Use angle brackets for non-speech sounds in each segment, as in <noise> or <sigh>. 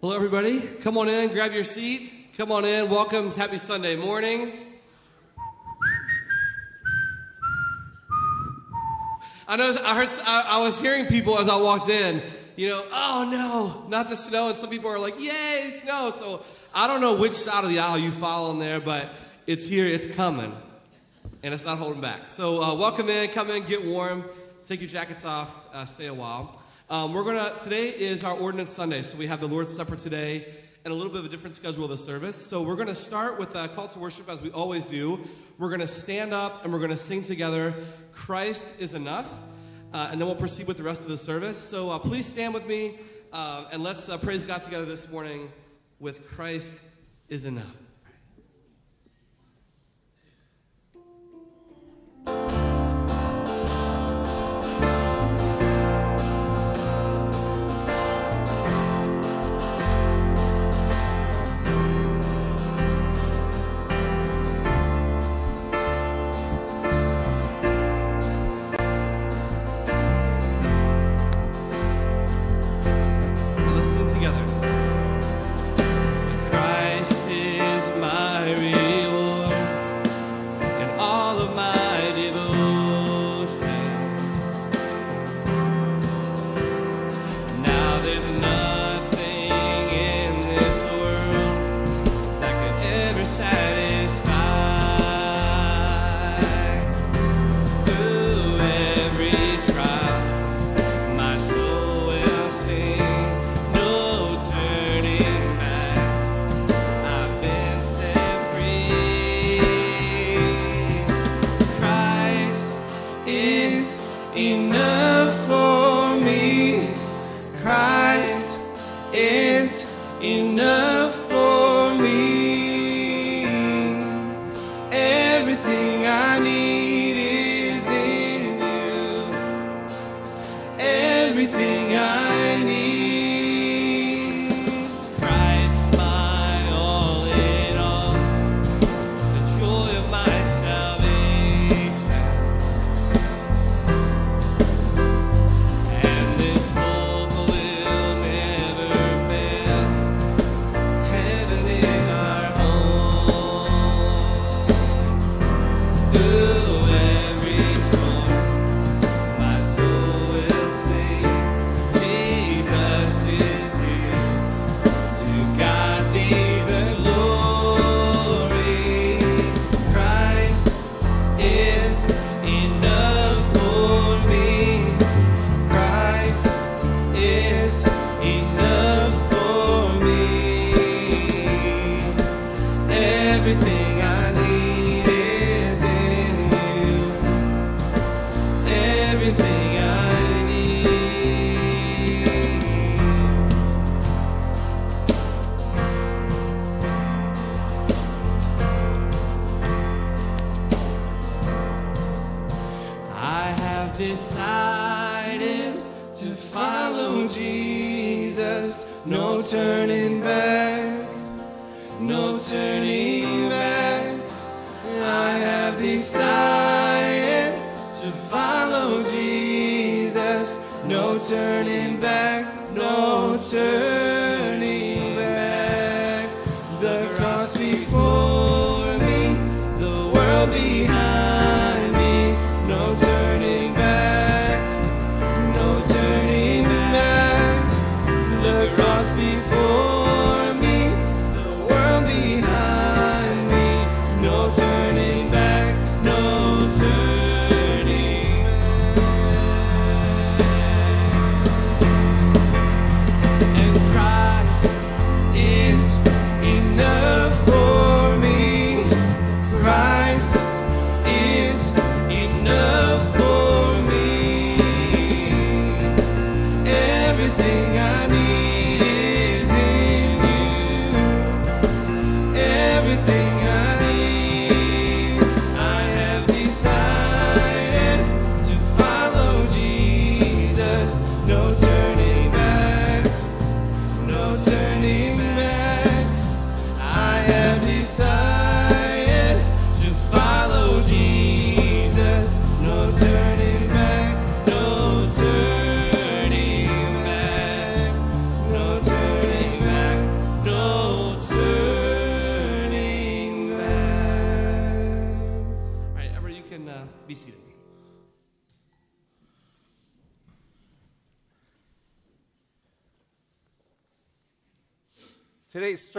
Hello, everybody. Come on in, grab your seat. Come on in. Welcome. Happy Sunday morning. I know. I heard. I, I was hearing people as I walked in. You know, oh no, not the snow. And some people are like, yay, snow. So I don't know which side of the aisle you fall on there, but it's here. It's coming, and it's not holding back. So uh, welcome in. Come in. Get warm. Take your jackets off. Uh, stay a while. Um, we're gonna. Today is our Ordinance Sunday, so we have the Lord's Supper today and a little bit of a different schedule of the service. So we're gonna start with a call to worship as we always do. We're gonna stand up and we're gonna sing together. Christ is enough. Uh, and then we'll proceed with the rest of the service. So uh, please stand with me uh, and let's uh, praise God together this morning with Christ is enough.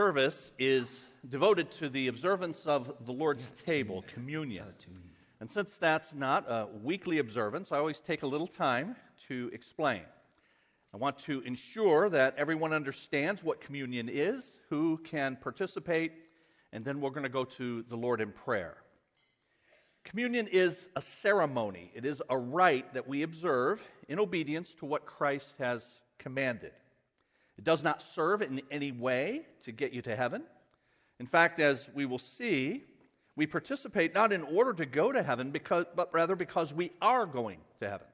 Service is devoted to the observance of the Lord's table, communion. And since that's not a weekly observance, I always take a little time to explain. I want to ensure that everyone understands what communion is, who can participate, and then we're going to go to the Lord in prayer. Communion is a ceremony, it is a rite that we observe in obedience to what Christ has commanded. It does not serve in any way to get you to heaven. In fact, as we will see, we participate not in order to go to heaven, because, but rather because we are going to heaven.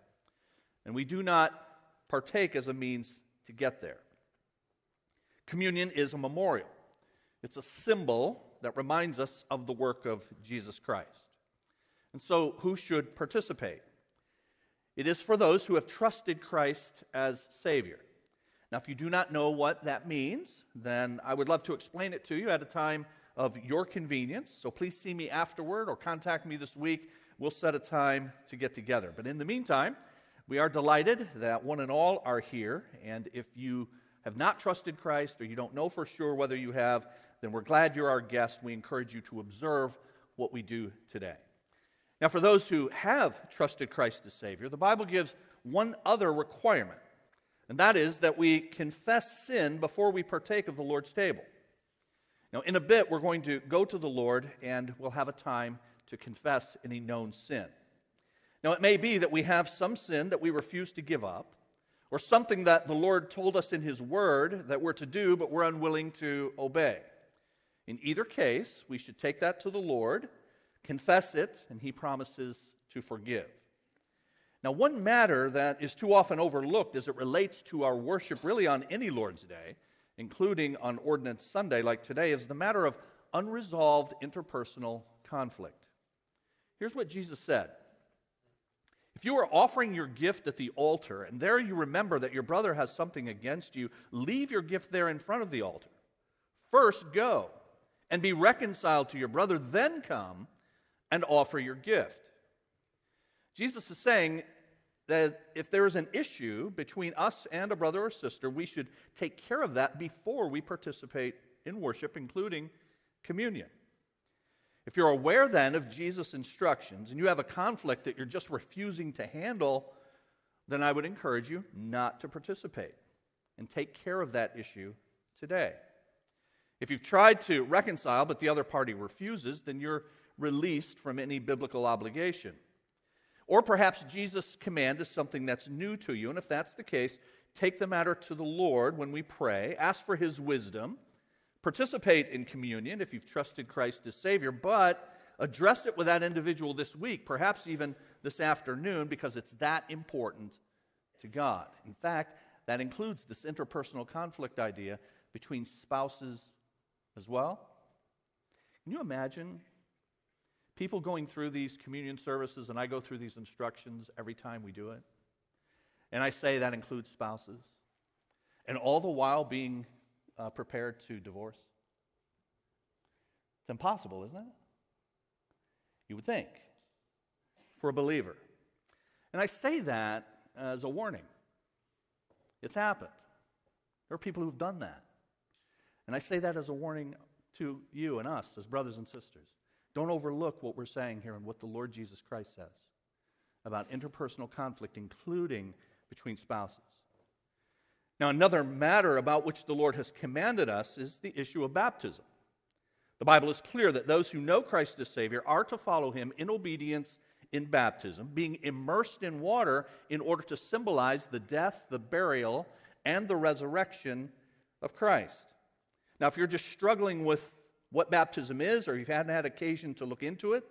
And we do not partake as a means to get there. Communion is a memorial, it's a symbol that reminds us of the work of Jesus Christ. And so, who should participate? It is for those who have trusted Christ as Savior. Now, if you do not know what that means, then I would love to explain it to you at a time of your convenience. So please see me afterward or contact me this week. We'll set a time to get together. But in the meantime, we are delighted that one and all are here. And if you have not trusted Christ or you don't know for sure whether you have, then we're glad you're our guest. We encourage you to observe what we do today. Now, for those who have trusted Christ as Savior, the Bible gives one other requirement, and that is that we confess sin before we partake of the Lord's table. Now, in a bit, we're going to go to the Lord and we'll have a time to confess any known sin. Now, it may be that we have some sin that we refuse to give up, or something that the Lord told us in His Word that we're to do, but we're unwilling to obey. In either case, we should take that to the Lord, confess it, and He promises to forgive. Now, one matter that is too often overlooked as it relates to our worship, really on any Lord's Day, including on Ordinance Sunday like today, is the matter of unresolved interpersonal conflict. Here's what Jesus said If you are offering your gift at the altar, and there you remember that your brother has something against you, leave your gift there in front of the altar. First go and be reconciled to your brother, then come and offer your gift. Jesus is saying that if there is an issue between us and a brother or sister, we should take care of that before we participate in worship, including communion. If you're aware then of Jesus' instructions and you have a conflict that you're just refusing to handle, then I would encourage you not to participate and take care of that issue today. If you've tried to reconcile but the other party refuses, then you're released from any biblical obligation. Or perhaps Jesus' command is something that's new to you. And if that's the case, take the matter to the Lord when we pray, ask for his wisdom, participate in communion if you've trusted Christ as Savior, but address it with that individual this week, perhaps even this afternoon, because it's that important to God. In fact, that includes this interpersonal conflict idea between spouses as well. Can you imagine people going through these communion services, and I go through these instructions every time we do it. And I say that includes spouses. And all the while being uh, prepared to divorce. It's impossible, isn't it? You would think for a believer. And I say that as a warning. It's happened. There are people who've done that. And I say that as a warning to you and us as brothers and sisters. Don't overlook what we're saying here and what the Lord Jesus Christ says about interpersonal conflict, including between spouses. Now, another matter about which the Lord has commanded us is the issue of baptism. The Bible is clear that those who know Christ as Savior are to follow him in obedience in baptism, being immersed in water in order to symbolize the death, the burial, and the resurrection of Christ. Now, if you're just struggling with what baptism is, or you haven't had occasion to look into it,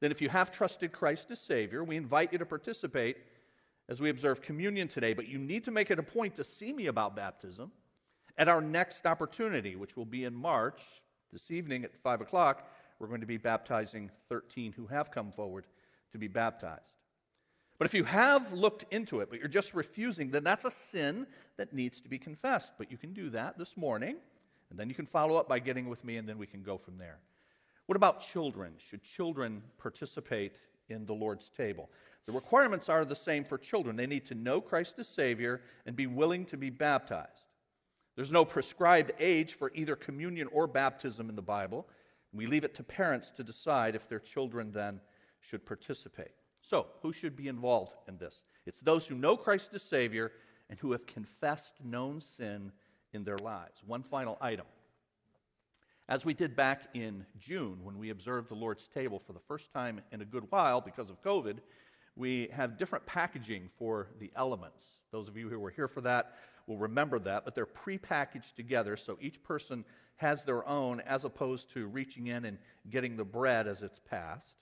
then if you have trusted Christ as Savior, we invite you to participate as we observe communion today. But you need to make it a point to see me about baptism at our next opportunity, which will be in March. This evening at 5 o'clock, we're going to be baptizing 13 who have come forward to be baptized. But if you have looked into it, but you're just refusing, then that's a sin that needs to be confessed. But you can do that this morning. And then you can follow up by getting with me, and then we can go from there. What about children? Should children participate in the Lord's table? The requirements are the same for children. They need to know Christ as Savior and be willing to be baptized. There's no prescribed age for either communion or baptism in the Bible. We leave it to parents to decide if their children then should participate. So, who should be involved in this? It's those who know Christ as Savior and who have confessed known sin in their lives. One final item. As we did back in June when we observed the Lord's table for the first time in a good while because of COVID, we have different packaging for the elements. Those of you who were here for that will remember that, but they're prepackaged together so each person has their own as opposed to reaching in and getting the bread as it's passed.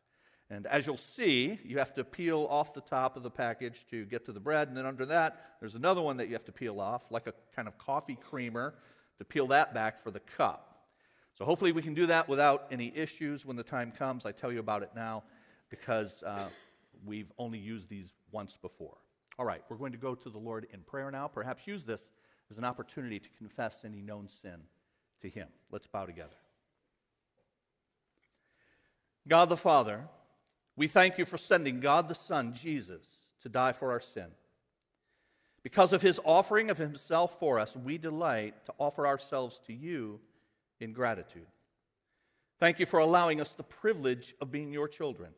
And as you'll see, you have to peel off the top of the package to get to the bread. And then under that, there's another one that you have to peel off, like a kind of coffee creamer, to peel that back for the cup. So hopefully we can do that without any issues when the time comes. I tell you about it now because uh, we've only used these once before. All right, we're going to go to the Lord in prayer now. Perhaps use this as an opportunity to confess any known sin to Him. Let's bow together. God the Father, we thank you for sending God the Son, Jesus, to die for our sin. Because of his offering of himself for us, we delight to offer ourselves to you in gratitude. Thank you for allowing us the privilege of being your children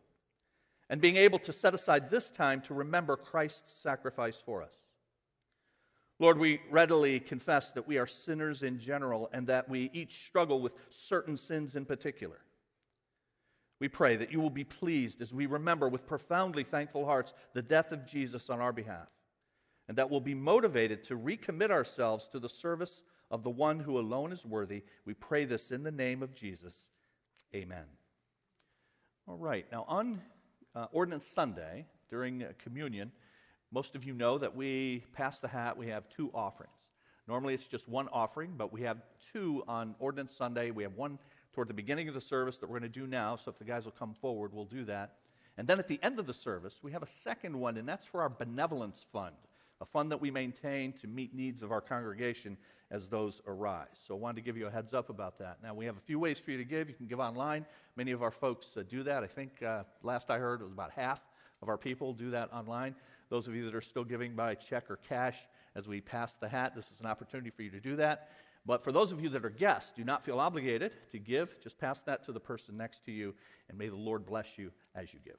and being able to set aside this time to remember Christ's sacrifice for us. Lord, we readily confess that we are sinners in general and that we each struggle with certain sins in particular. We pray that you will be pleased as we remember with profoundly thankful hearts the death of Jesus on our behalf, and that we'll be motivated to recommit ourselves to the service of the one who alone is worthy. We pray this in the name of Jesus. Amen. All right, now on uh, Ordinance Sunday, during uh, communion, most of you know that we pass the hat, we have two offerings. Normally it's just one offering, but we have two on Ordinance Sunday. We have one toward the beginning of the service that we're going to do now. So if the guys will come forward, we'll do that. And then at the end of the service, we have a second one, and that's for our benevolence fund, a fund that we maintain to meet needs of our congregation as those arise. So I wanted to give you a heads up about that. Now, we have a few ways for you to give. You can give online. Many of our folks uh, do that. I think uh, last I heard it was about half of our people do that online. Those of you that are still giving by check or cash as we pass the hat, this is an opportunity for you to do that. But for those of you that are guests, do not feel obligated to give. Just pass that to the person next to you, and may the Lord bless you as you give.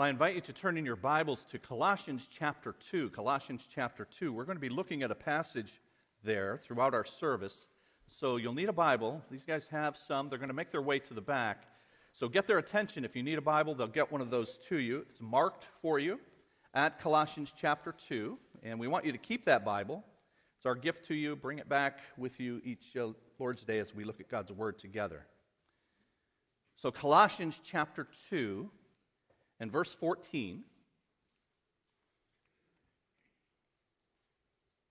Well, I invite you to turn in your Bibles to Colossians chapter 2. Colossians chapter 2. We're going to be looking at a passage there throughout our service. So you'll need a Bible. These guys have some. They're going to make their way to the back. So get their attention. If you need a Bible, they'll get one of those to you. It's marked for you at Colossians chapter 2. And we want you to keep that Bible. It's our gift to you. Bring it back with you each uh, Lord's Day as we look at God's Word together. So, Colossians chapter 2 and verse 14.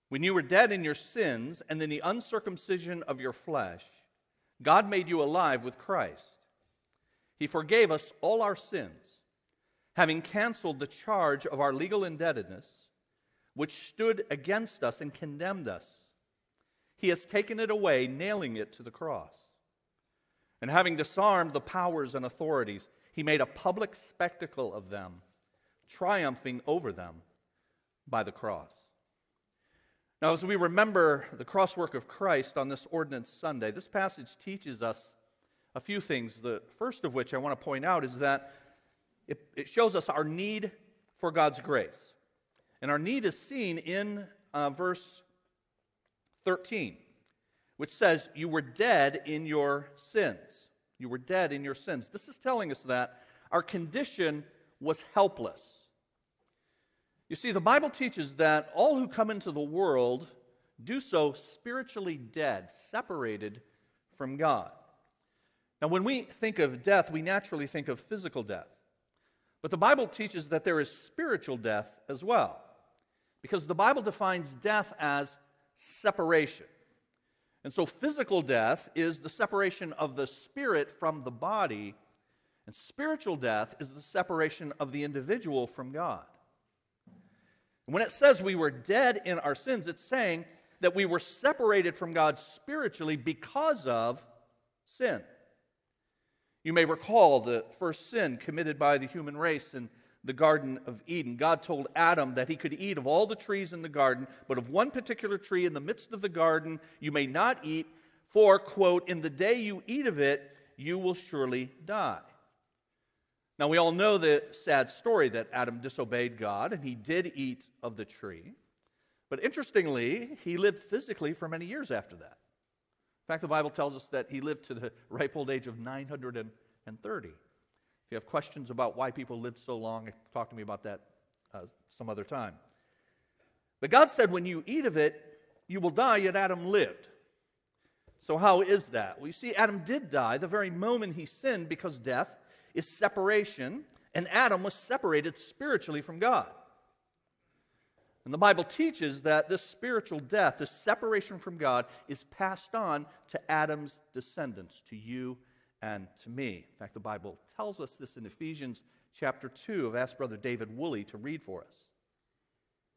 When you were dead in your sins and in the uncircumcision of your flesh, God made you alive with Christ. He forgave us all our sins, having canceled the charge of our legal indebtedness, which stood against us and condemned us. He has taken it away, nailing it to the cross. And having disarmed the powers and authorities, he made a public spectacle of them, triumphing over them by the cross. Now, as we remember the cross work of Christ on this Ordinance Sunday, this passage teaches us a few things. The first of which I want to point out is that it, it shows us our need for God's grace. And our need is seen in uh, verse 13, which says, You were dead in your sins. You were dead in your sins. This is telling us that our condition was helpless. You see, the Bible teaches that all who come into the world do so spiritually dead, separated from God. Now, when we think of death, we naturally think of physical death. But the Bible teaches that there is spiritual death as well, because the Bible defines death as separation. And so, physical death is the separation of the spirit from the body, and spiritual death is the separation of the individual from God. When it says we were dead in our sins, it's saying that we were separated from God spiritually because of sin. You may recall the first sin committed by the human race in the Garden of Eden. God told Adam that he could eat of all the trees in the garden, but of one particular tree in the midst of the garden you may not eat, for, quote, in the day you eat of it, you will surely die. Now, we all know the sad story that Adam disobeyed God and he did eat of the tree. But interestingly, he lived physically for many years after that. In fact, the Bible tells us that he lived to the ripe old age of 930. If you have questions about why people lived so long, talk to me about that uh, some other time. But God said, when you eat of it, you will die, yet Adam lived. So, how is that? Well, you see, Adam did die the very moment he sinned because death is separation, and Adam was separated spiritually from God. And the Bible teaches that this spiritual death, this separation from God, is passed on to Adam's descendants, to you and to me. In fact, the Bible tells us this in Ephesians chapter 2. I've asked Brother David Woolley to read for us.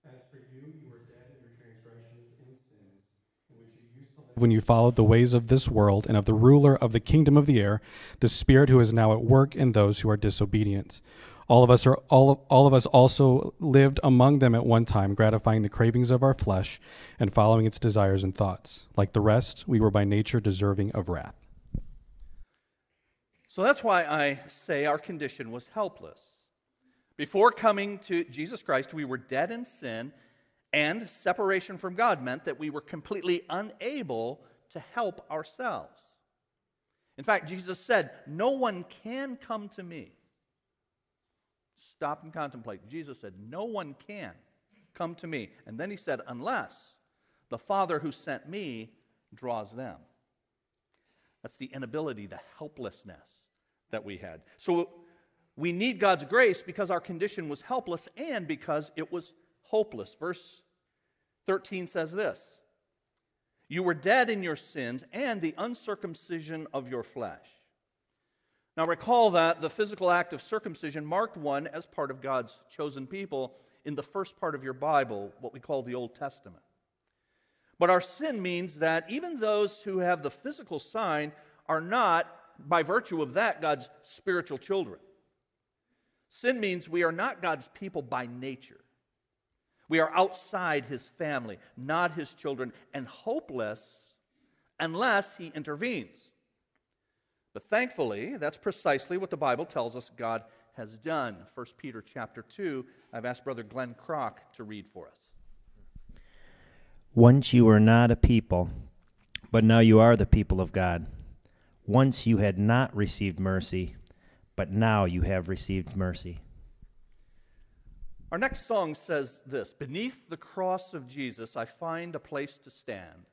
As for you, you were dead in your transgressions and sins, in which you used to live when you followed the ways of this world and of the ruler of the kingdom of the air, the spirit who is now at work in those who are disobedient. All of us are all of, all of us also lived among them at one time, gratifying the cravings of our flesh and following its desires and thoughts. Like the rest, we were by nature deserving of wrath. So that's why I say our condition was helpless. Before coming to Jesus Christ, we were dead in sin, and separation from God meant that we were completely unable to help ourselves. In fact, Jesus said, No one can come to me. Stop and contemplate. Jesus said, No one can come to me. And then he said, Unless the Father who sent me draws them. That's the inability, the helplessness that we had. So we need God's grace because our condition was helpless and because it was hopeless. Verse 13 says this You were dead in your sins and the uncircumcision of your flesh. Now recall that the physical act of circumcision marked one as part of God's chosen people in the first part of your Bible, what we call the Old Testament. But our sin means that even those who have the physical sign are not, by virtue of that, God's spiritual children. Sin means we are not God's people by nature. We are outside his family, not his children, and hopeless unless he intervenes. But thankfully, that's precisely what the Bible tells us God has done. 1 Peter chapter 2, I've asked Brother Glenn Kroc to read for us. Once you were not a people, but now you are the people of God. Once you had not received mercy, but now you have received mercy. Our next song says this Beneath the cross of Jesus, I find a place to stand,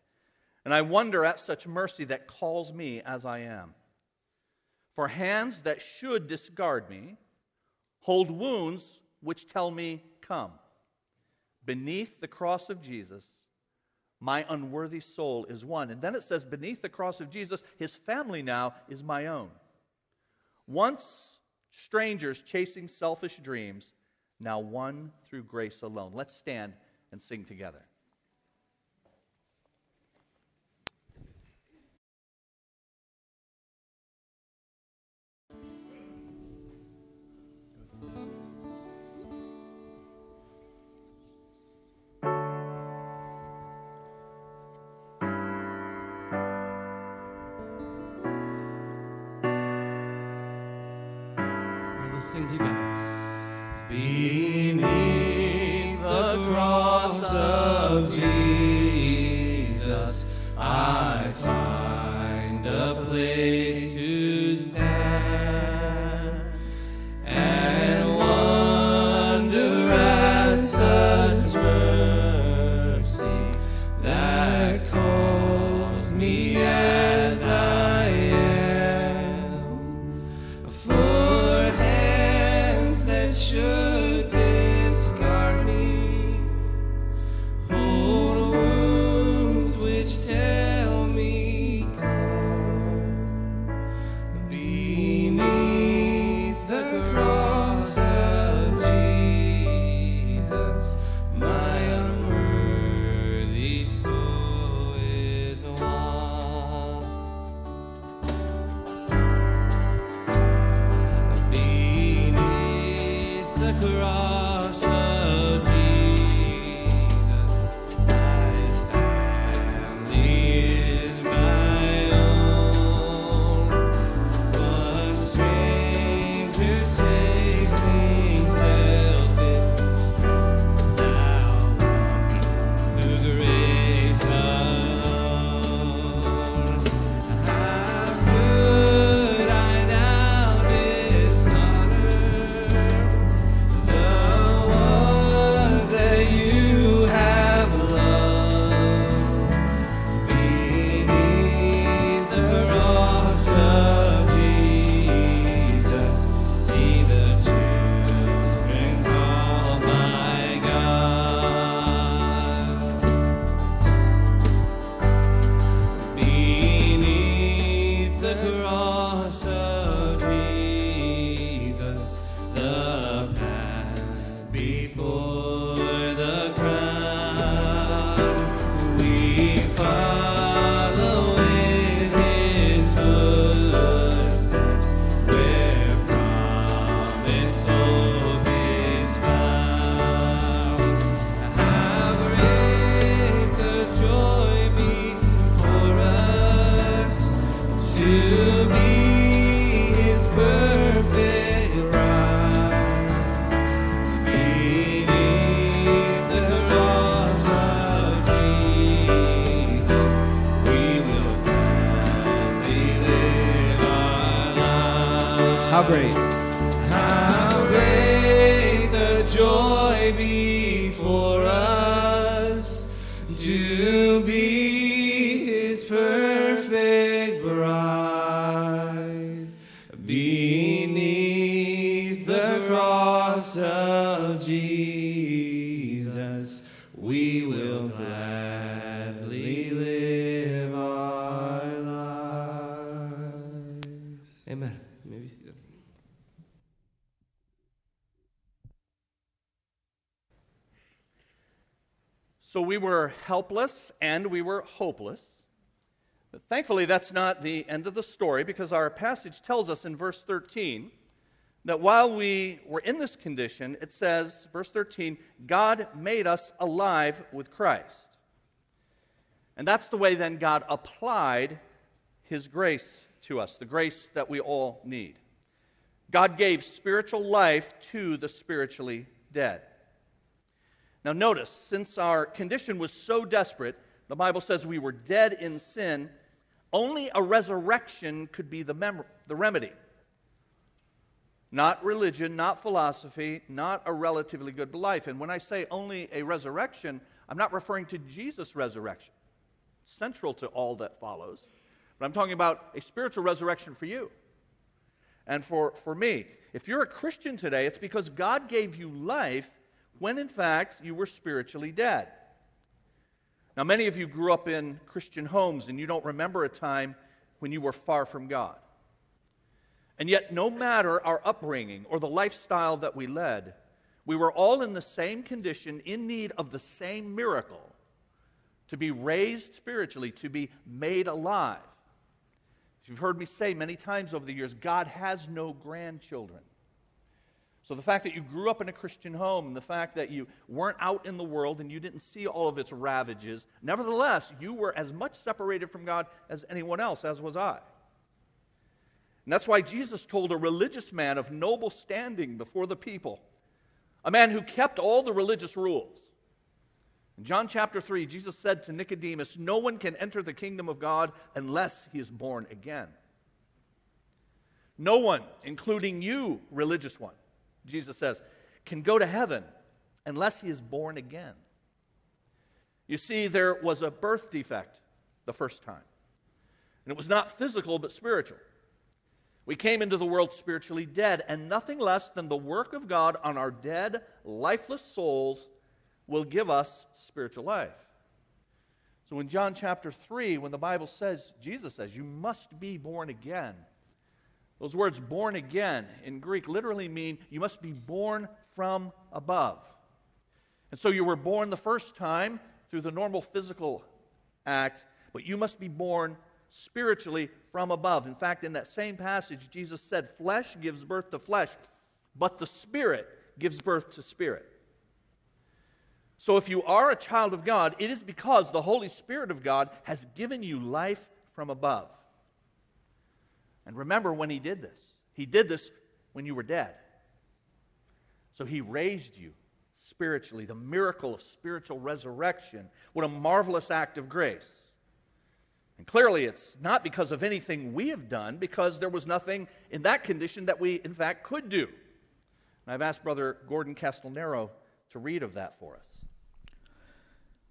and I wonder at such mercy that calls me as I am. For hands that should discard me hold wounds which tell me, Come. Beneath the cross of Jesus, My unworthy soul is one. And then it says, beneath the cross of Jesus, his family now is my own. Once strangers chasing selfish dreams, now one through grace alone. Let's stand and sing together. So we were helpless and we were hopeless. But thankfully, that's not the end of the story because our passage tells us in verse 13 that while we were in this condition, it says, verse 13, God made us alive with Christ. And that's the way then God applied his grace to us, the grace that we all need. God gave spiritual life to the spiritually dead. Now, notice, since our condition was so desperate, the Bible says we were dead in sin, only a resurrection could be the, mem- the remedy. Not religion, not philosophy, not a relatively good life. And when I say only a resurrection, I'm not referring to Jesus' resurrection. It's central to all that follows. But I'm talking about a spiritual resurrection for you and for, for me. If you're a Christian today, it's because God gave you life when in fact you were spiritually dead. Now, many of you grew up in Christian homes and you don't remember a time when you were far from God. And yet, no matter our upbringing or the lifestyle that we led, we were all in the same condition, in need of the same miracle to be raised spiritually, to be made alive. As you've heard me say many times over the years, God has no grandchildren. So the fact that you grew up in a Christian home and the fact that you weren't out in the world and you didn't see all of its ravages, nevertheless, you were as much separated from God as anyone else, as was I. And that's why Jesus told a religious man of noble standing before the people, a man who kept all the religious rules. In John chapter 3, Jesus said to Nicodemus, No one can enter the kingdom of God unless he is born again. No one, including you, religious one, Jesus says, can go to heaven unless he is born again. You see, there was a birth defect the first time, and it was not physical but spiritual. We came into the world spiritually dead, and nothing less than the work of God on our dead, lifeless souls will give us spiritual life. So, in John chapter 3, when the Bible says, Jesus says, you must be born again, those words, born again, in Greek literally mean you must be born from above. And so you were born the first time through the normal physical act, but you must be born spiritually from above. In fact, in that same passage, Jesus said, Flesh gives birth to flesh, but the Spirit gives birth to spirit. So if you are a child of God, it is because the Holy Spirit of God has given you life from above. And remember when he did this. He did this when you were dead. So he raised you spiritually, the miracle of spiritual resurrection. What a marvelous act of grace. And clearly, it's not because of anything we have done, because there was nothing in that condition that we, in fact, could do. And I've asked Brother Gordon Castelnero to read of that for us.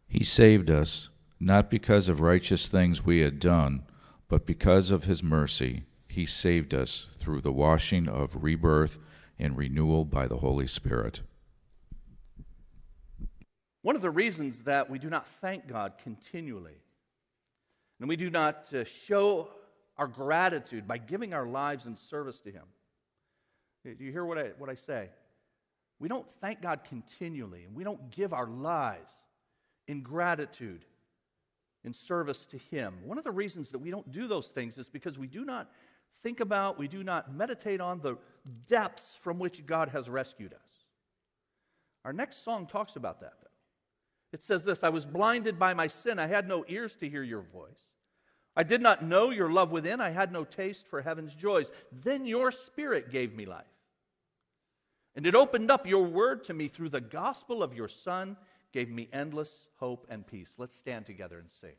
He saved us, not because of righteous things we had done, but because of his mercy he saved us through the washing of rebirth and renewal by the Holy Spirit. One of the reasons that we do not thank God continually and we do not uh, show our gratitude by giving our lives in service to Him. Do you hear what I, what I say? We don't thank God continually, and we don't give our lives in gratitude, in service to Him. One of the reasons that we don't do those things is because we do not think about, we do not meditate on the depths from which God has rescued us. Our next song talks about that, though. It says this I was blinded by my sin, I had no ears to hear your voice. I did not know your love within, I had no taste for heaven's joys. Then your spirit gave me life. And it opened up your word to me through the gospel of your Son, gave me endless hope and peace. Let's stand together and sing.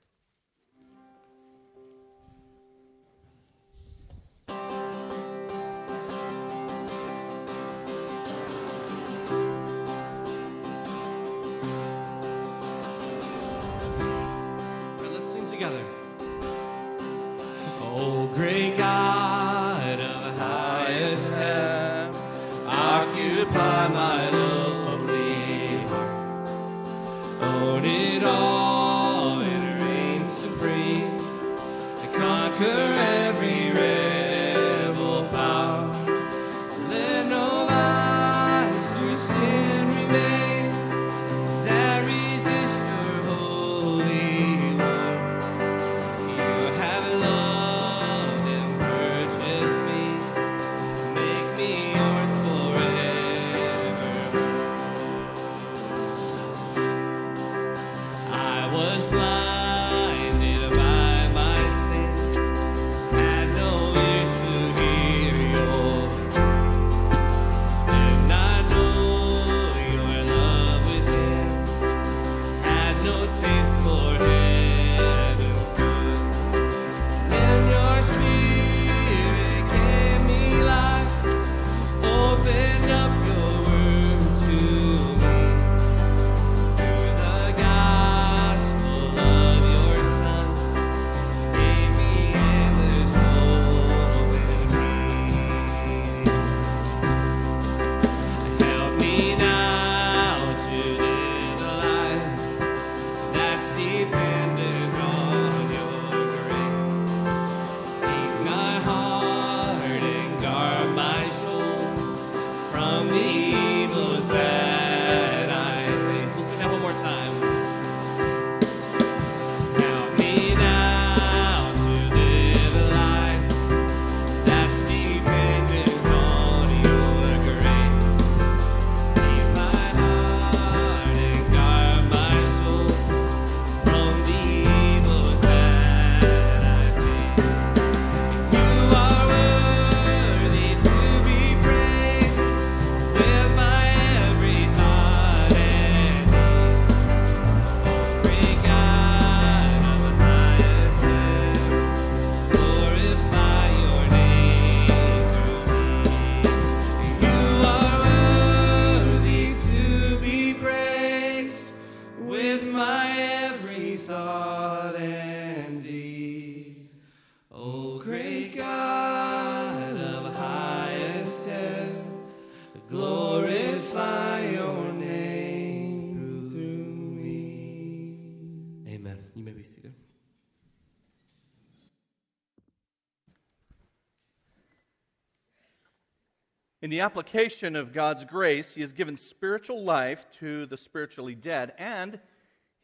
In the application of God's grace, He has given spiritual life to the spiritually dead, and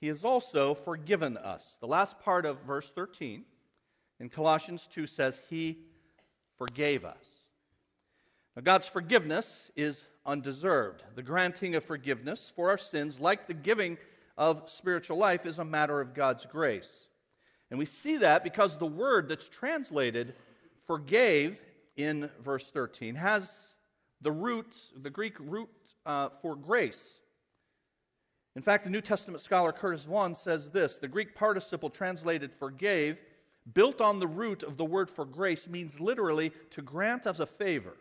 He has also forgiven us. The last part of verse 13 in Colossians 2 says, He forgave us. Now, God's forgiveness is undeserved. The granting of forgiveness for our sins, like the giving of spiritual life, is a matter of God's grace. And we see that because the word that's translated forgave in verse 13 has the root, the Greek root uh, for grace. In fact, the New Testament scholar Curtis Vaughan says this the Greek participle translated forgave, built on the root of the word for grace, means literally to grant as a favor.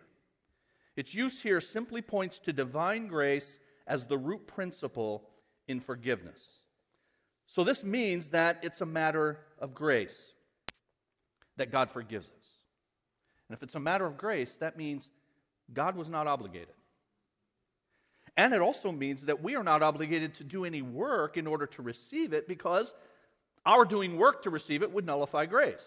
Its use here simply points to divine grace as the root principle in forgiveness. So, this means that it's a matter of grace that God forgives us. And if it's a matter of grace, that means God was not obligated. And it also means that we are not obligated to do any work in order to receive it because our doing work to receive it would nullify grace.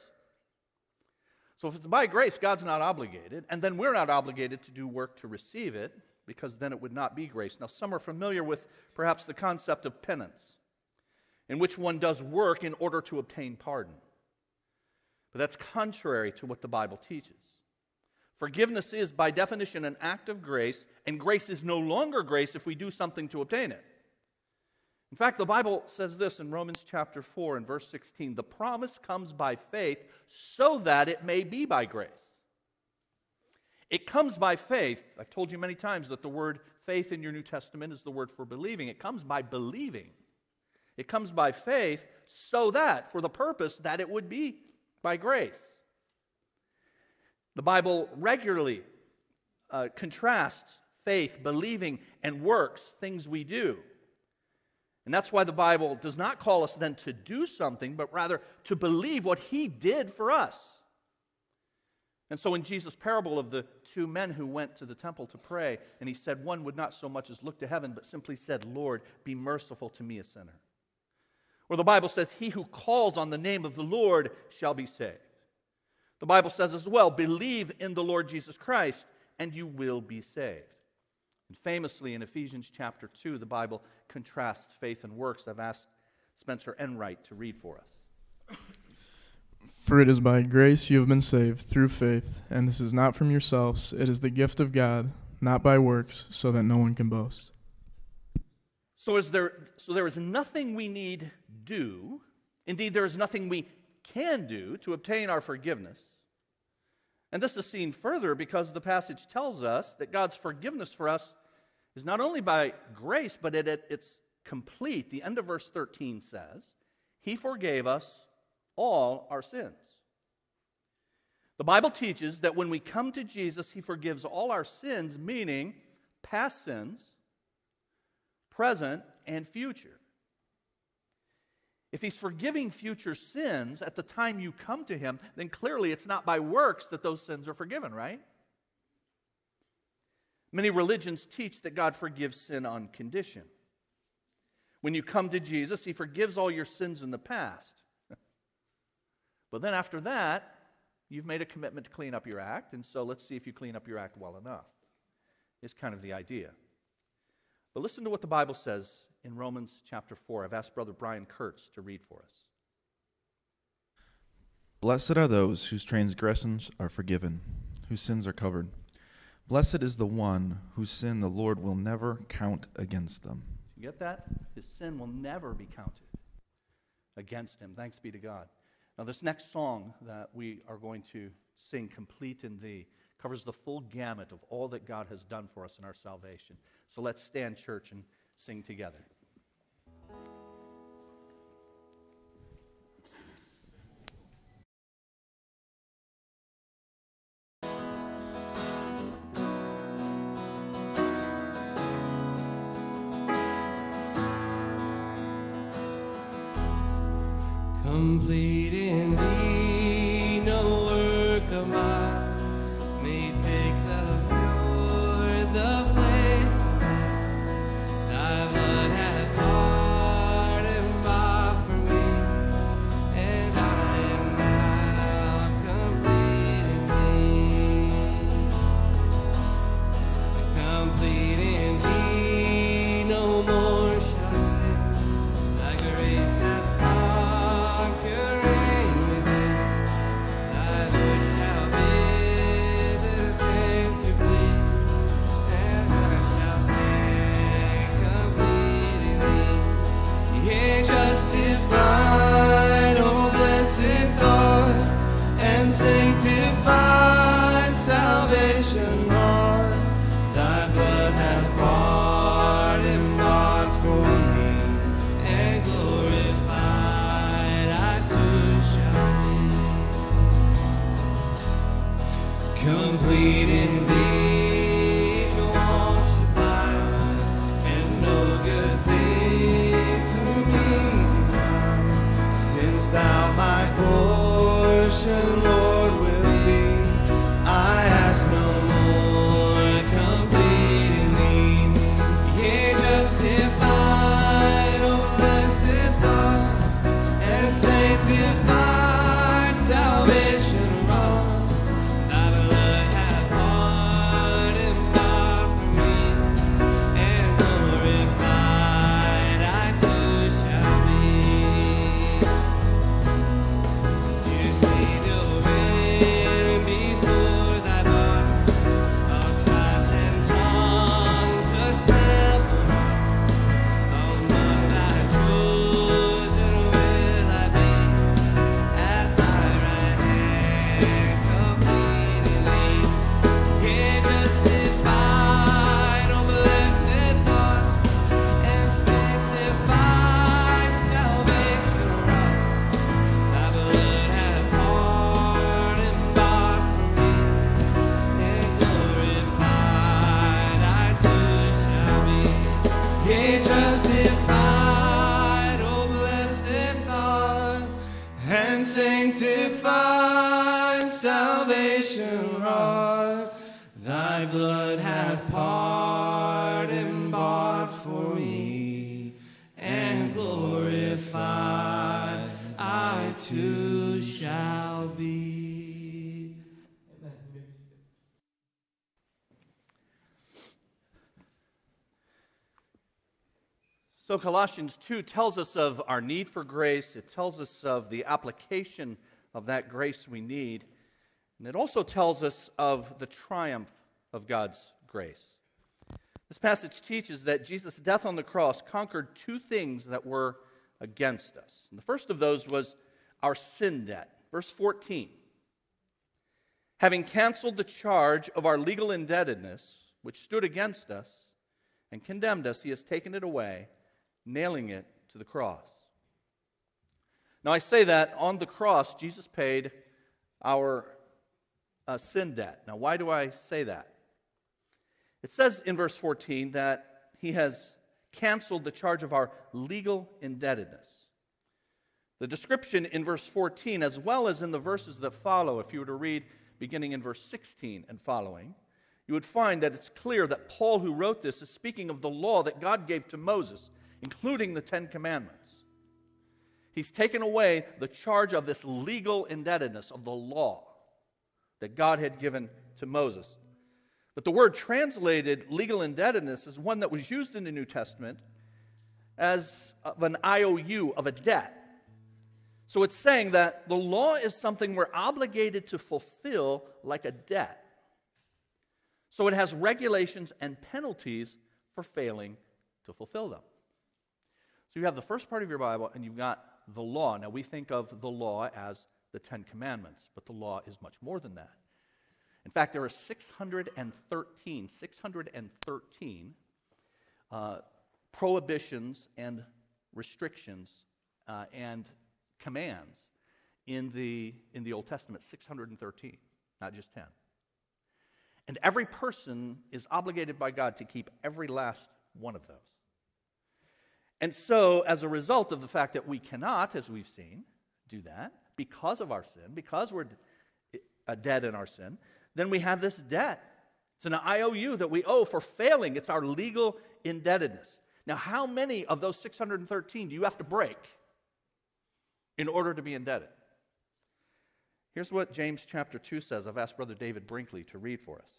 So if it's by grace, God's not obligated, and then we're not obligated to do work to receive it because then it would not be grace. Now, some are familiar with perhaps the concept of penance, in which one does work in order to obtain pardon. But that's contrary to what the Bible teaches. Forgiveness is, by definition, an act of grace, and grace is no longer grace if we do something to obtain it. In fact, the Bible says this in Romans chapter 4 and verse 16 the promise comes by faith so that it may be by grace. It comes by faith. I've told you many times that the word faith in your New Testament is the word for believing. It comes by believing. It comes by faith so that, for the purpose that it would be by grace. The Bible regularly uh, contrasts faith, believing, and works, things we do. And that's why the Bible does not call us then to do something, but rather to believe what He did for us. And so, in Jesus' parable of the two men who went to the temple to pray, and he said, One would not so much as look to heaven, but simply said, Lord, be merciful to me, a sinner. Or the Bible says, He who calls on the name of the Lord shall be saved. The Bible says as well, believe in the Lord Jesus Christ and you will be saved. And famously in Ephesians chapter 2, the Bible contrasts faith and works. I've asked Spencer Enright to read for us. For it is by grace you have been saved through faith, and this is not from yourselves, it is the gift of God, not by works, so that no one can boast. So is there so there is nothing we need do. Indeed, there is nothing we can do to obtain our forgiveness. And this is seen further because the passage tells us that God's forgiveness for us is not only by grace, but it, it, it's complete. The end of verse 13 says, He forgave us all our sins. The Bible teaches that when we come to Jesus, He forgives all our sins, meaning past sins, present, and future. If he's forgiving future sins at the time you come to him, then clearly it's not by works that those sins are forgiven, right? Many religions teach that God forgives sin on condition. When you come to Jesus, he forgives all your sins in the past. <laughs> but then after that, you've made a commitment to clean up your act, and so let's see if you clean up your act well enough. Is kind of the idea. But listen to what the Bible says in Romans chapter 4. I've asked Brother Brian Kurtz to read for us. Blessed are those whose transgressions are forgiven, whose sins are covered. Blessed is the one whose sin the Lord will never count against them. You get that? His sin will never be counted against him. Thanks be to God. Now, this next song that we are going to sing, Complete in Thee, covers the full gamut of all that God has done for us in our salvation. So let's stand, church, and sing together. So, Colossians 2 tells us of our need for grace. It tells us of the application of that grace we need. And it also tells us of the triumph of God's grace. This passage teaches that Jesus' death on the cross conquered two things that were against us. And the first of those was our sin debt. Verse 14 Having canceled the charge of our legal indebtedness, which stood against us and condemned us, he has taken it away, nailing it to the cross. Now, I say that on the cross, Jesus paid our uh, sin debt. Now, why do I say that? It says in verse 14 that he has canceled the charge of our legal indebtedness. The description in verse 14, as well as in the verses that follow, if you were to read beginning in verse 16 and following, you would find that it's clear that Paul, who wrote this, is speaking of the law that God gave to Moses, including the Ten Commandments. He's taken away the charge of this legal indebtedness of the law that God had given to Moses. But the word translated legal indebtedness is one that was used in the New Testament as of an IOU of a debt. So it's saying that the law is something we're obligated to fulfill like a debt. So it has regulations and penalties for failing to fulfill them. You have the first part of your Bible and you've got the law. Now we think of the law as the Ten Commandments, but the law is much more than that. In fact, there are 613, 613 uh, prohibitions and restrictions uh, and commands in the, in the Old Testament 613, not just 10. And every person is obligated by God to keep every last one of those. And so, as a result of the fact that we cannot, as we've seen, do that because of our sin, because we're uh, dead in our sin, then we have this debt. It's an IOU that we owe for failing. It's our legal indebtedness. Now, how many of those 613 do you have to break in order to be indebted? Here's what James chapter 2 says. I've asked Brother David Brinkley to read for us.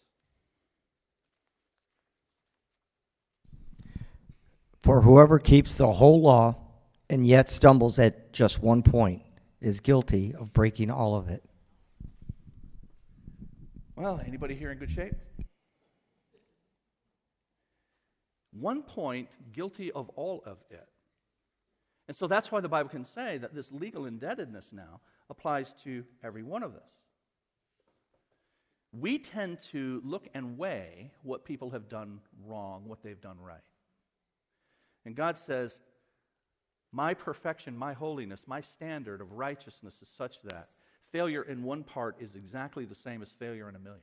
For whoever keeps the whole law and yet stumbles at just one point is guilty of breaking all of it. Well, anybody here in good shape? One point, guilty of all of it. And so that's why the Bible can say that this legal indebtedness now applies to every one of us. We tend to look and weigh what people have done wrong, what they've done right. And God says, My perfection, my holiness, my standard of righteousness is such that failure in one part is exactly the same as failure in a million.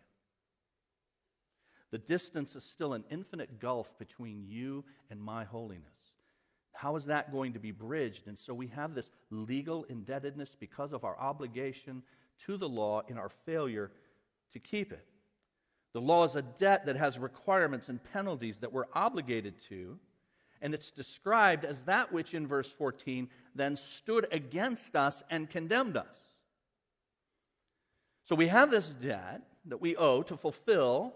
The distance is still an infinite gulf between you and my holiness. How is that going to be bridged? And so we have this legal indebtedness because of our obligation to the law in our failure to keep it. The law is a debt that has requirements and penalties that we're obligated to, and it's described as that which in verse 14 then stood against us and condemned us. So we have this debt that we owe to fulfill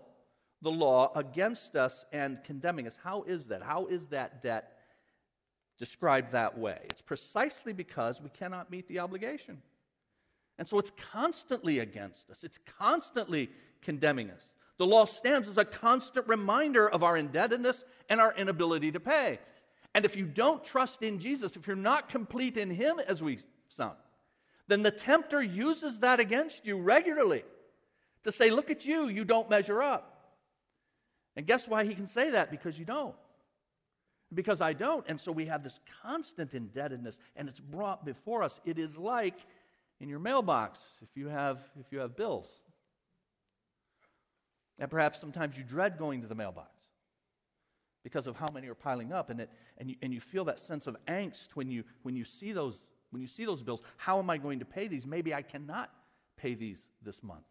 the law against us and condemning us. How is that? How is that debt described that way? It's precisely because we cannot meet the obligation. And so it's constantly against us, it's constantly condemning us. The law stands as a constant reminder of our indebtedness and our inability to pay. And if you don't trust in Jesus, if you're not complete in Him, as we sung, then the tempter uses that against you regularly to say, Look at you, you don't measure up. And guess why he can say that? Because you don't. Because I don't. And so we have this constant indebtedness, and it's brought before us. It is like in your mailbox if you have, if you have bills. And perhaps sometimes you dread going to the mailbox because of how many are piling up. And, it, and, you, and you feel that sense of angst when you, when, you see those, when you see those bills. How am I going to pay these? Maybe I cannot pay these this month.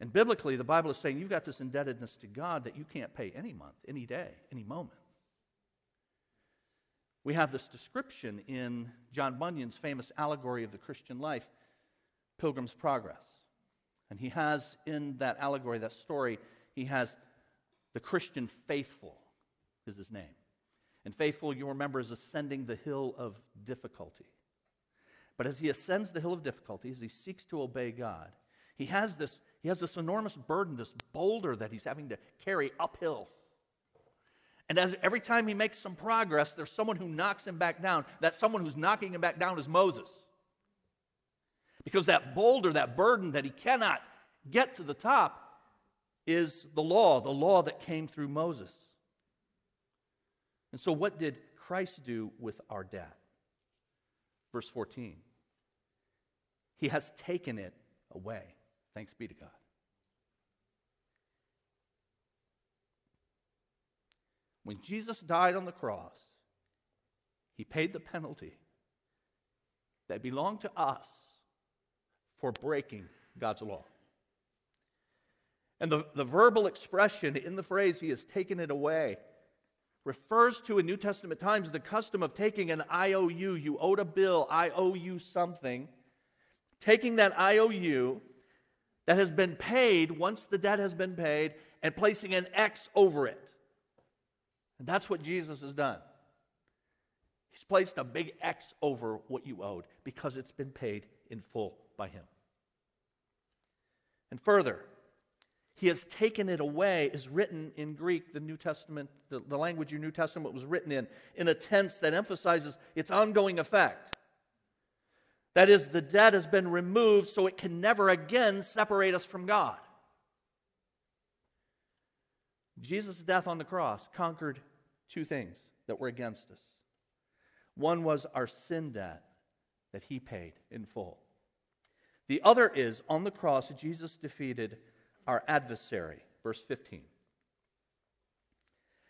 And biblically, the Bible is saying you've got this indebtedness to God that you can't pay any month, any day, any moment. We have this description in John Bunyan's famous allegory of the Christian life, Pilgrim's Progress. And he has in that allegory, that story, he has the Christian faithful, is his name. And faithful, you remember, is ascending the hill of difficulty. But as he ascends the hill of difficulty, as he seeks to obey God, he has this, he has this enormous burden, this boulder that he's having to carry uphill. And as every time he makes some progress, there's someone who knocks him back down. That someone who's knocking him back down is Moses. Because that boulder, that burden that he cannot get to the top, is the law, the law that came through Moses. And so, what did Christ do with our debt? Verse 14 He has taken it away. Thanks be to God. When Jesus died on the cross, he paid the penalty that belonged to us for breaking God's law. And the, the verbal expression in the phrase, he has taken it away, refers to in New Testament times the custom of taking an IOU. You owed a bill, I owe you something. Taking that IOU that has been paid once the debt has been paid and placing an X over it. And that's what Jesus has done. He's placed a big X over what you owed because it's been paid in full by Him. And further, He has taken it away, is written in Greek, the New Testament, the, the language your New Testament was written in, in a tense that emphasizes its ongoing effect. That is, the debt has been removed so it can never again separate us from God. Jesus' death on the cross conquered two things that were against us. One was our sin debt that he paid in full. The other is on the cross, Jesus defeated our adversary. Verse 15.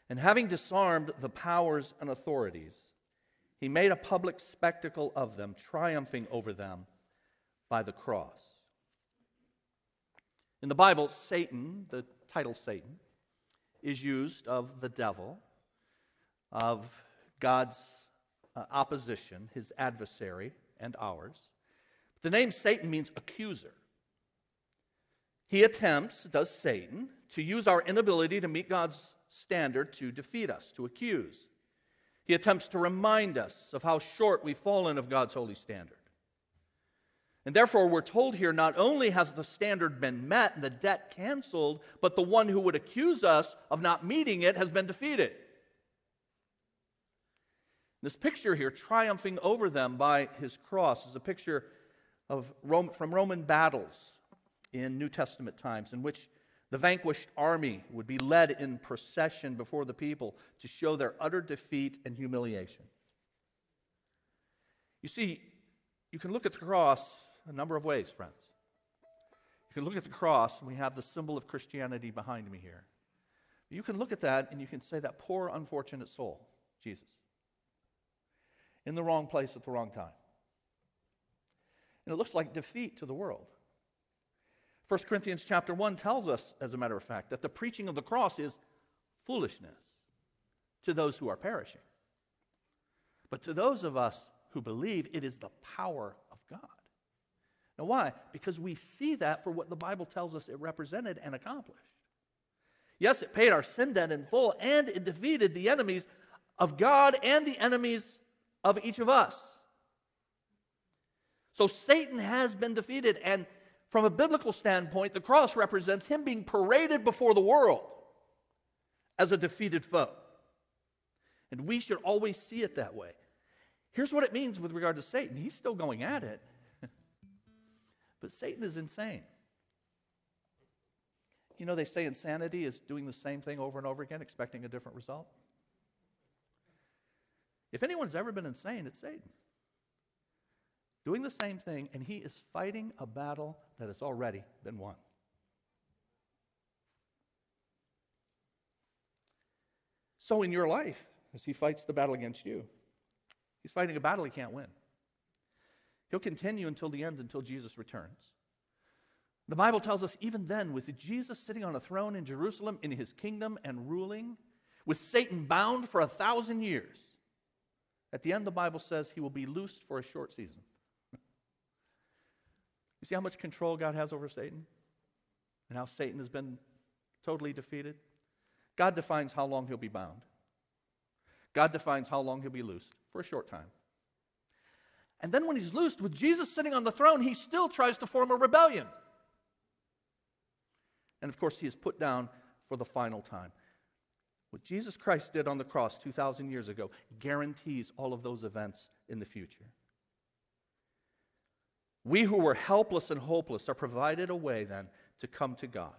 And having disarmed the powers and authorities, He made a public spectacle of them, triumphing over them by the cross. In the Bible, Satan, the title Satan, is used of the devil, of God's uh, opposition, his adversary, and ours. The name Satan means accuser. He attempts, does Satan, to use our inability to meet God's standard to defeat us, to accuse. He attempts to remind us of how short we've fallen of God's holy standard. And therefore, we're told here not only has the standard been met and the debt canceled, but the one who would accuse us of not meeting it has been defeated. This picture here, triumphing over them by his cross, is a picture of Rome, from Roman battles in New Testament times, in which the vanquished army would be led in procession before the people to show their utter defeat and humiliation. You see, you can look at the cross a number of ways, friends. You can look at the cross, and we have the symbol of Christianity behind me here. You can look at that and you can say, that poor, unfortunate soul, Jesus, in the wrong place at the wrong time. And it looks like defeat to the world. 1 Corinthians chapter 1 tells us, as a matter of fact, that the preaching of the cross is foolishness to those who are perishing. But to those of us who believe, it is the power of God. Now, why? Because we see that for what the Bible tells us it represented and accomplished. Yes, it paid our sin debt in full, and it defeated the enemies of God and the enemies of each of us. So Satan has been defeated, and from a biblical standpoint, the cross represents him being paraded before the world as a defeated foe. And we should always see it that way. Here's what it means with regard to Satan he's still going at it, <laughs> but Satan is insane. You know, they say insanity is doing the same thing over and over again, expecting a different result. If anyone's ever been insane, it's Satan doing the same thing, and he is fighting a battle that has already been won. So, in your life, as he fights the battle against you, he's fighting a battle he can't win. He'll continue until the end, until Jesus returns. The Bible tells us, even then, with Jesus sitting on a throne in Jerusalem in his kingdom and ruling, with Satan bound for a thousand years, at the end, the Bible says he will be loosed for a short season. You see how much control God has over Satan? And how Satan has been totally defeated? God defines how long he'll be bound. God defines how long he'll be loosed for a short time. And then when he's loosed, with Jesus sitting on the throne, he still tries to form a rebellion. And of course, he is put down for the final time. What Jesus Christ did on the cross 2,000 years ago guarantees all of those events in the future. We who were helpless and hopeless are provided a way then to come to God.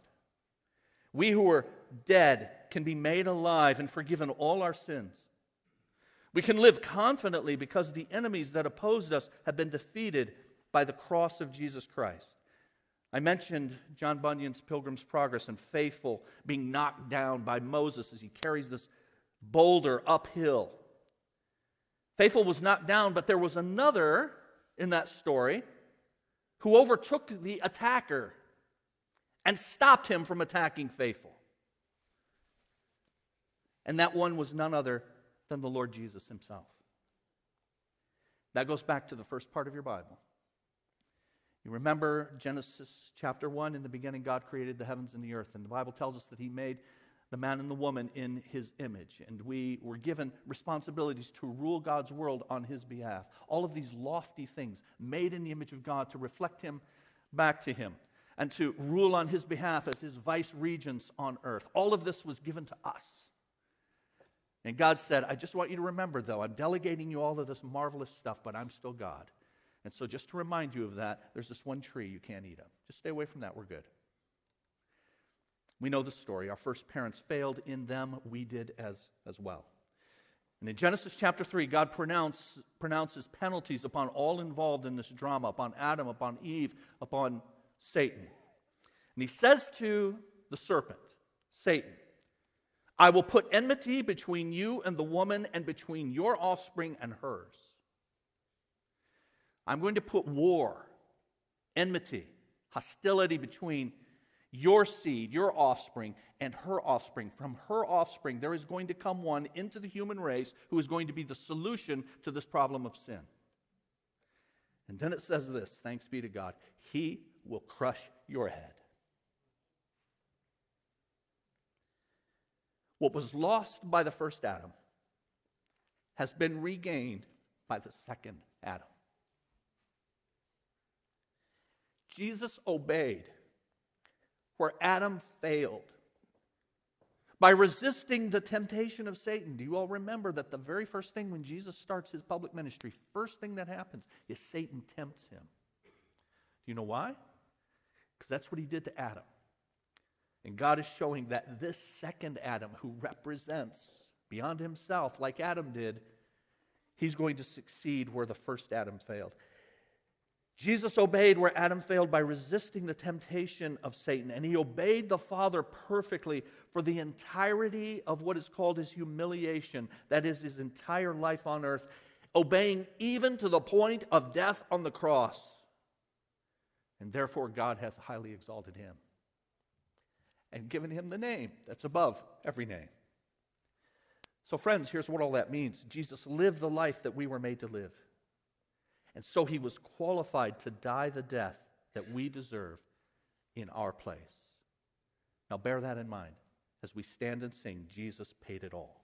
We who were dead can be made alive and forgiven all our sins. We can live confidently because the enemies that opposed us have been defeated by the cross of Jesus Christ. I mentioned John Bunyan's Pilgrim's Progress and Faithful being knocked down by Moses as he carries this boulder uphill. Faithful was knocked down, but there was another in that story who overtook the attacker and stopped him from attacking faithful. And that one was none other than the Lord Jesus himself. That goes back to the first part of your Bible. You remember Genesis chapter 1 in the beginning, God created the heavens and the earth. And the Bible tells us that He made the man and the woman in His image. And we were given responsibilities to rule God's world on His behalf. All of these lofty things made in the image of God to reflect Him back to Him and to rule on His behalf as His vice regents on earth. All of this was given to us. And God said, I just want you to remember, though, I'm delegating you all of this marvelous stuff, but I'm still God. And so, just to remind you of that, there's this one tree you can't eat of. Just stay away from that. We're good. We know the story. Our first parents failed in them, we did as, as well. And in Genesis chapter 3, God pronounce, pronounces penalties upon all involved in this drama upon Adam, upon Eve, upon Satan. And he says to the serpent, Satan, I will put enmity between you and the woman, and between your offspring and hers. I'm going to put war, enmity, hostility between your seed, your offspring, and her offspring. From her offspring, there is going to come one into the human race who is going to be the solution to this problem of sin. And then it says this thanks be to God, he will crush your head. What was lost by the first Adam has been regained by the second Adam. Jesus obeyed where Adam failed by resisting the temptation of Satan. Do you all remember that the very first thing when Jesus starts his public ministry, first thing that happens is Satan tempts him? Do you know why? Because that's what he did to Adam. And God is showing that this second Adam, who represents beyond himself, like Adam did, he's going to succeed where the first Adam failed. Jesus obeyed where Adam failed by resisting the temptation of Satan, and he obeyed the Father perfectly for the entirety of what is called his humiliation, that is, his entire life on earth, obeying even to the point of death on the cross. And therefore, God has highly exalted him and given him the name that's above every name. So, friends, here's what all that means Jesus lived the life that we were made to live. And so he was qualified to die the death that we deserve in our place. Now, bear that in mind as we stand and sing, Jesus paid it all.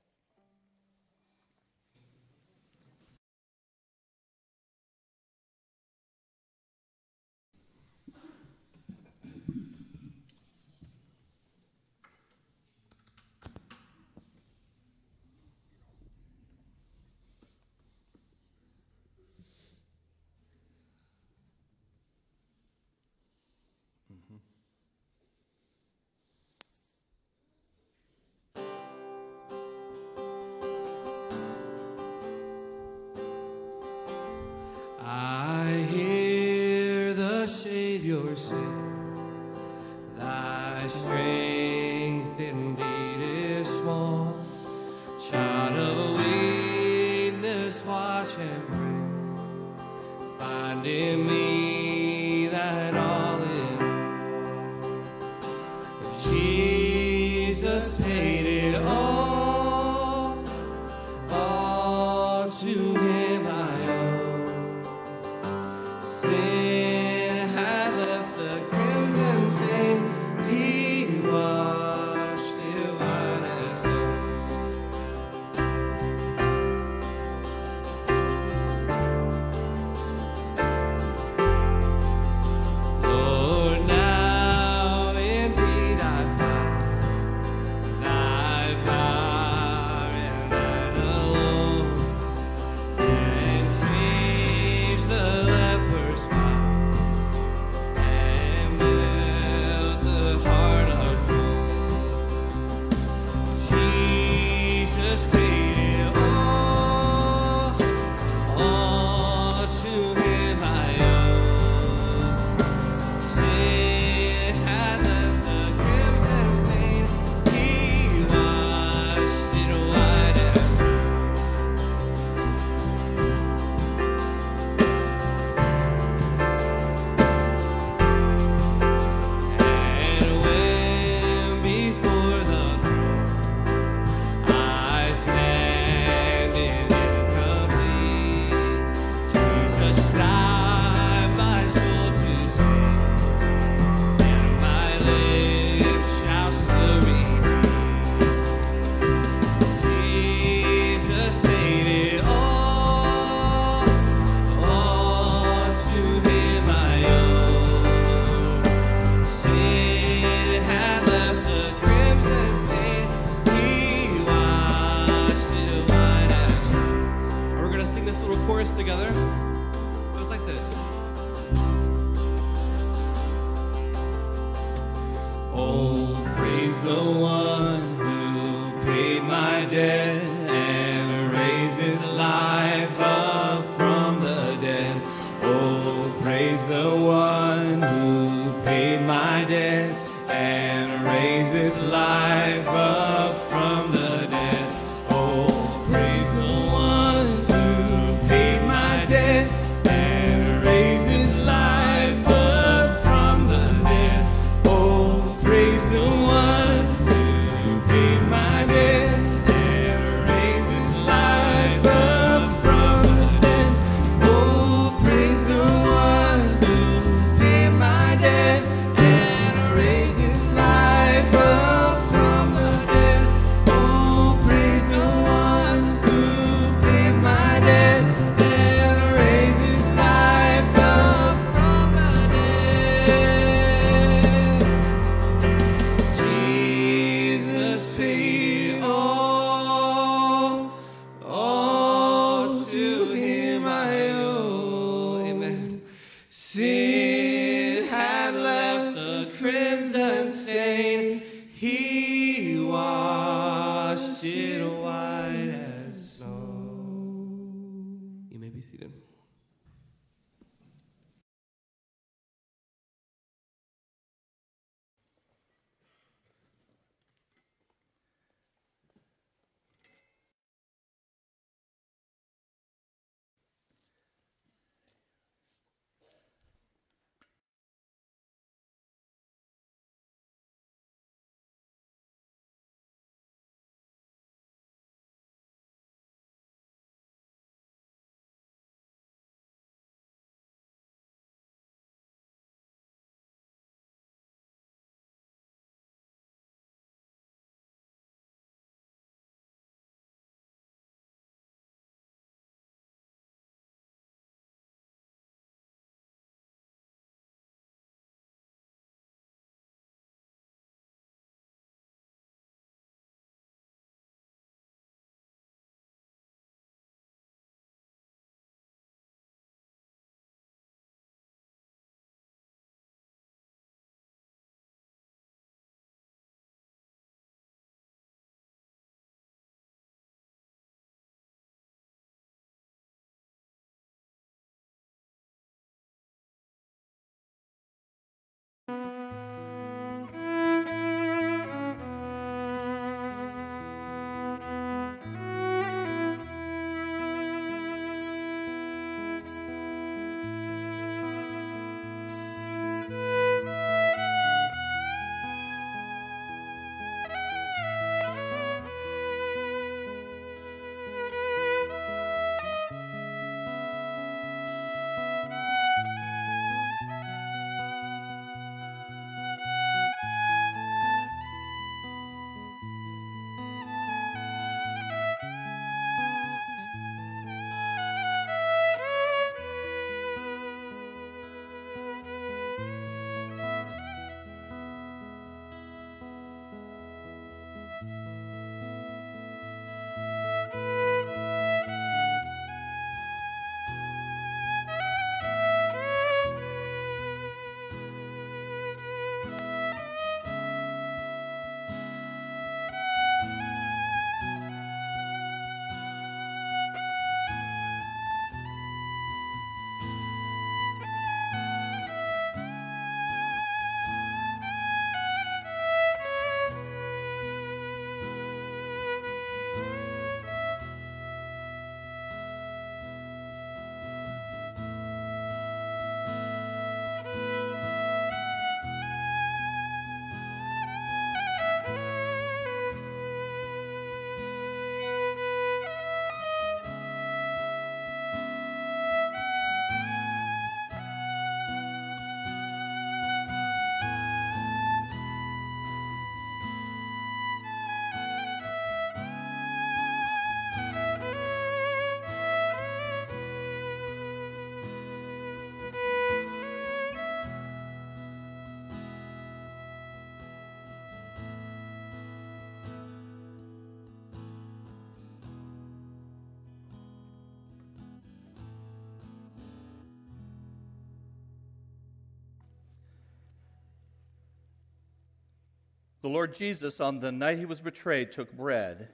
The Lord Jesus, on the night he was betrayed, took bread,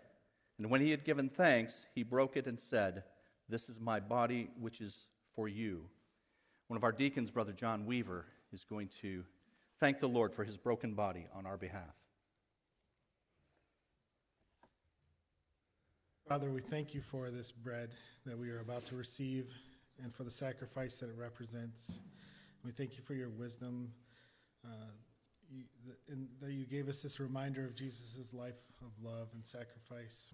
and when he had given thanks, he broke it and said, This is my body, which is for you. One of our deacons, Brother John Weaver, is going to thank the Lord for his broken body on our behalf. Father, we thank you for this bread that we are about to receive and for the sacrifice that it represents. We thank you for your wisdom, uh, you, the, and that you gave us this reminder of Jesus' life of love and sacrifice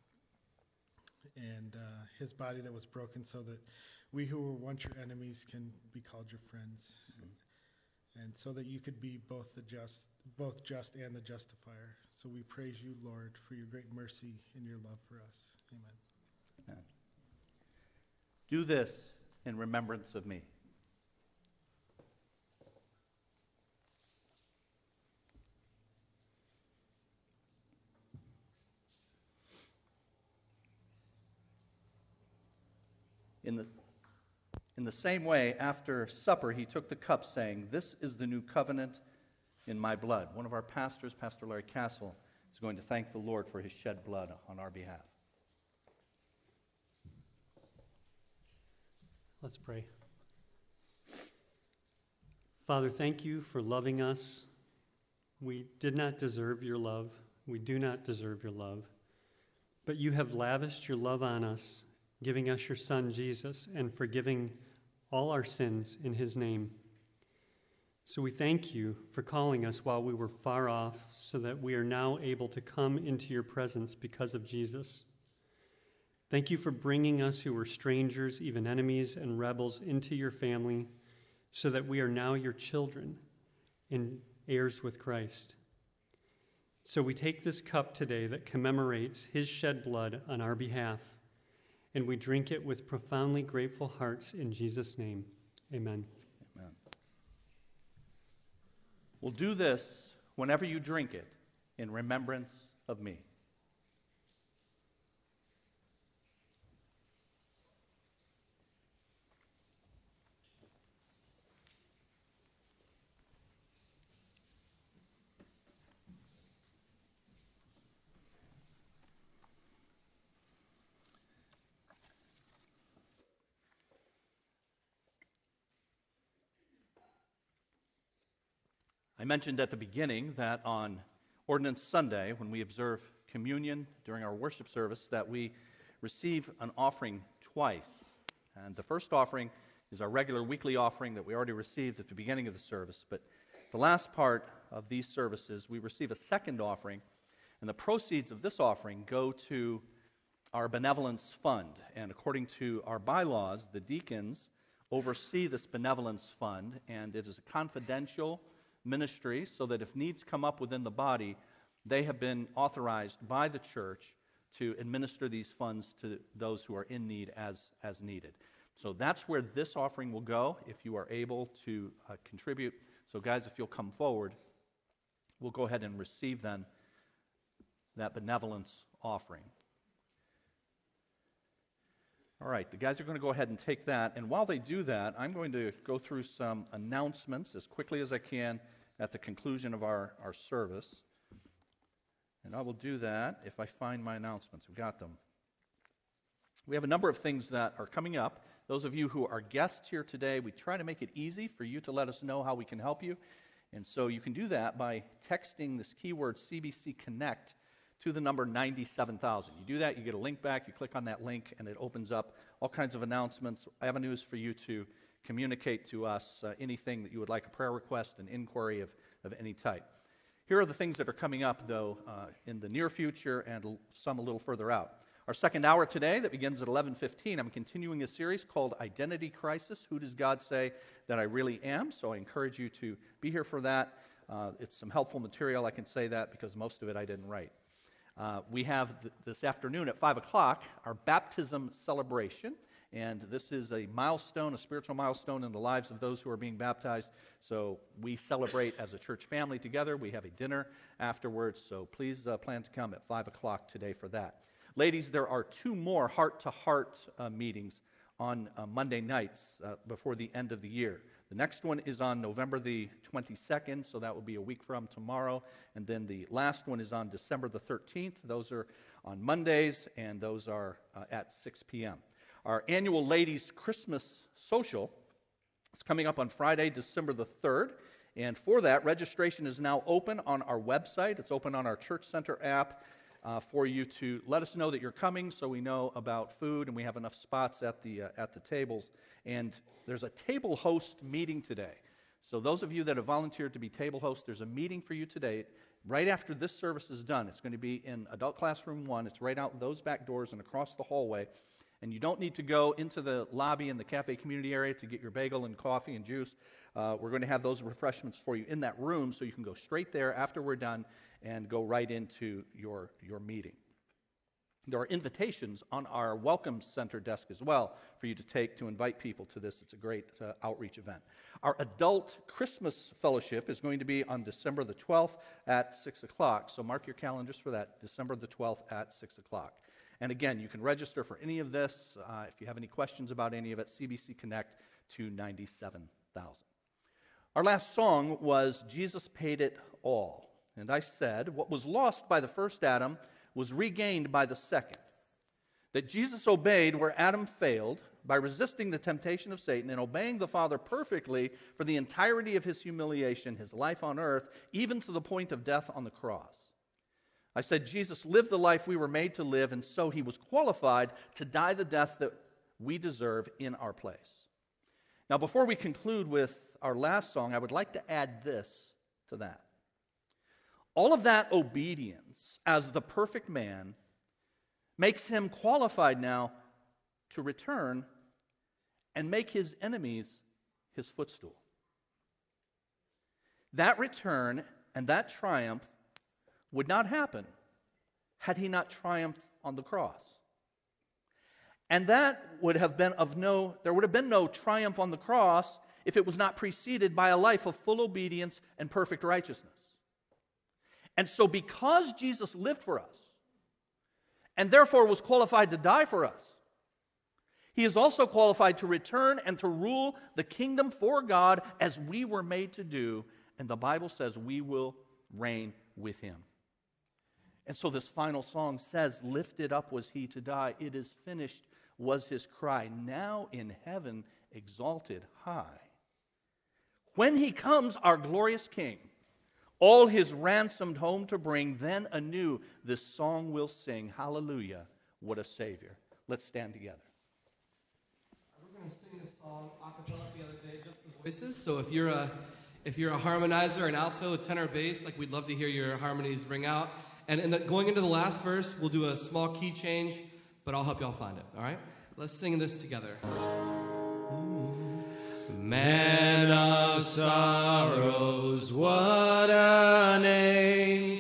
and uh, his body that was broken so that we who were once your enemies can be called your friends. And so that you could be both the just, both just and the justifier. So we praise you, Lord, for your great mercy and your love for us. Amen. Amen. Do this in remembrance of me. In the, In the same way, after supper, he took the cup, saying, This is the new covenant in my blood. One of our pastors, Pastor Larry Castle, is going to thank the Lord for his shed blood on our behalf. Let's pray. Father, thank you for loving us. We did not deserve your love. We do not deserve your love. But you have lavished your love on us, giving us your Son, Jesus, and forgiving all our sins in his name. So we thank you for calling us while we were far off, so that we are now able to come into your presence because of Jesus. Thank you for bringing us who were strangers, even enemies and rebels, into your family, so that we are now your children and heirs with Christ. So we take this cup today that commemorates his shed blood on our behalf and we drink it with profoundly grateful hearts in Jesus' name. Amen. Amen. We'll do this whenever you drink it in remembrance of me. I mentioned at the beginning that on Ordinance Sunday, when we observe communion during our worship service, that we receive an offering twice. And the first offering is our regular weekly offering that we already received at the beginning of the service. But the last part of these services, we receive a second offering, and the proceeds of this offering go to our benevolence fund. And according to our bylaws, the deacons oversee this benevolence fund, and it is a confidential ministry so that if needs come up within the body, they have been authorized by the church to administer these funds to those who are in need as, as needed. So that's where this offering will go if you are able to uh, contribute. So, guys, if you'll come forward, we'll go ahead and receive then that benevolence offering. All right, the guys are going to go ahead and take that. And while they do that, I'm going to go through some announcements as quickly as I can at the conclusion of our, our service. And I will do that if I find my announcements. We've got them. We have a number of things that are coming up. Those of you who are guests here today, we try to make it easy for you to let us know how we can help you. And so you can do that by texting this keyword CBC Connect to the number 97,000. You do that, you get a link back, you click on that link, and it opens up all kinds of announcements, avenues for you to communicate to us uh, anything that you would like a prayer request, an inquiry of, of any type. Here are the things that are coming up, though, uh, in the near future and some a little further out. Our second hour today, that begins at 11:15, I'm continuing a series called Identity Crisis. Who does God say that I really am? So I encourage you to be here for that. Uh, it's some helpful material. I can say that because most of it I didn't write. Uh, we have th- this afternoon at 5 o'clock our baptism celebration. And this is a milestone, a spiritual milestone in the lives of those who are being baptized. So we celebrate as a church family together. We have a dinner afterwards. So please uh, plan to come at 5 o'clock today for that. Ladies, there are two more heart to heart meetings on uh, Monday nights uh, before the end of the year. The next one is on November the 22nd, so that will be a week from tomorrow. And then the last one is on December the 13th. Those are on Mondays, and those are uh, at 6 p.m. Our annual Ladies Christmas Social is coming up on Friday, December the 3rd. And for that, registration is now open on our website. It's open on our Church Center app uh, for you to let us know that you're coming so we know about food and we have enough spots at the, uh, at the tables. And there's a table host meeting today. So, those of you that have volunteered to be table host, there's a meeting for you today. Right after this service is done, it's going to be in adult classroom one. It's right out those back doors and across the hallway. And you don't need to go into the lobby in the cafe community area to get your bagel and coffee and juice. Uh, we're going to have those refreshments for you in that room so you can go straight there after we're done and go right into your, your meeting. There are invitations on our Welcome Center desk as well for you to take to invite people to this. It's a great uh, outreach event. Our adult Christmas fellowship is going to be on December the 12th at 6 o'clock. So mark your calendars for that, December the 12th at 6 o'clock. And again, you can register for any of this. Uh, if you have any questions about any of it, CBC Connect to 97,000. Our last song was Jesus Paid It All. And I said, what was lost by the first Adam was regained by the second. That Jesus obeyed where Adam failed by resisting the temptation of Satan and obeying the Father perfectly for the entirety of his humiliation, his life on earth, even to the point of death on the cross. I said Jesus lived the life we were made to live, and so he was qualified to die the death that we deserve in our place. Now, before we conclude with our last song, I would like to add this to that. All of that obedience as the perfect man makes him qualified now to return and make his enemies his footstool. That return and that triumph would not happen had he not triumphed on the cross. And that would have been of no, there would have been no triumph on the cross if it was not preceded by a life of full obedience and perfect righteousness. And so, because Jesus lived for us and therefore was qualified to die for us, he is also qualified to return and to rule the kingdom for God as we were made to do. And the Bible says we will reign with him. And so this final song says, Lifted up was he to die. It is finished was his cry. Now in heaven, exalted high. When he comes, our glorious king, all his ransomed home to bring, then anew this song will sing. Hallelujah, what a Savior. Let's stand together. We're going to sing this song a cappella the other day, just the voices. So if you're a if you're a harmonizer, an alto, a tenor, bass, like we'd love to hear your harmonies ring out. And, and the, going into the last verse, we'll do a small key change, but I'll help y'all find it. All right? Let's sing this together. Man of sorrows, what a name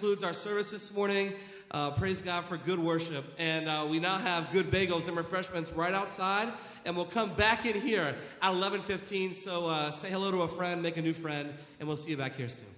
concludes our service this morning. Uh, praise God for good worship. And uh, we now have good bagels and refreshments right outside. And we'll come back in here at 11:15. So uh, say hello to a friend, make a new friend, and we'll see you back here soon.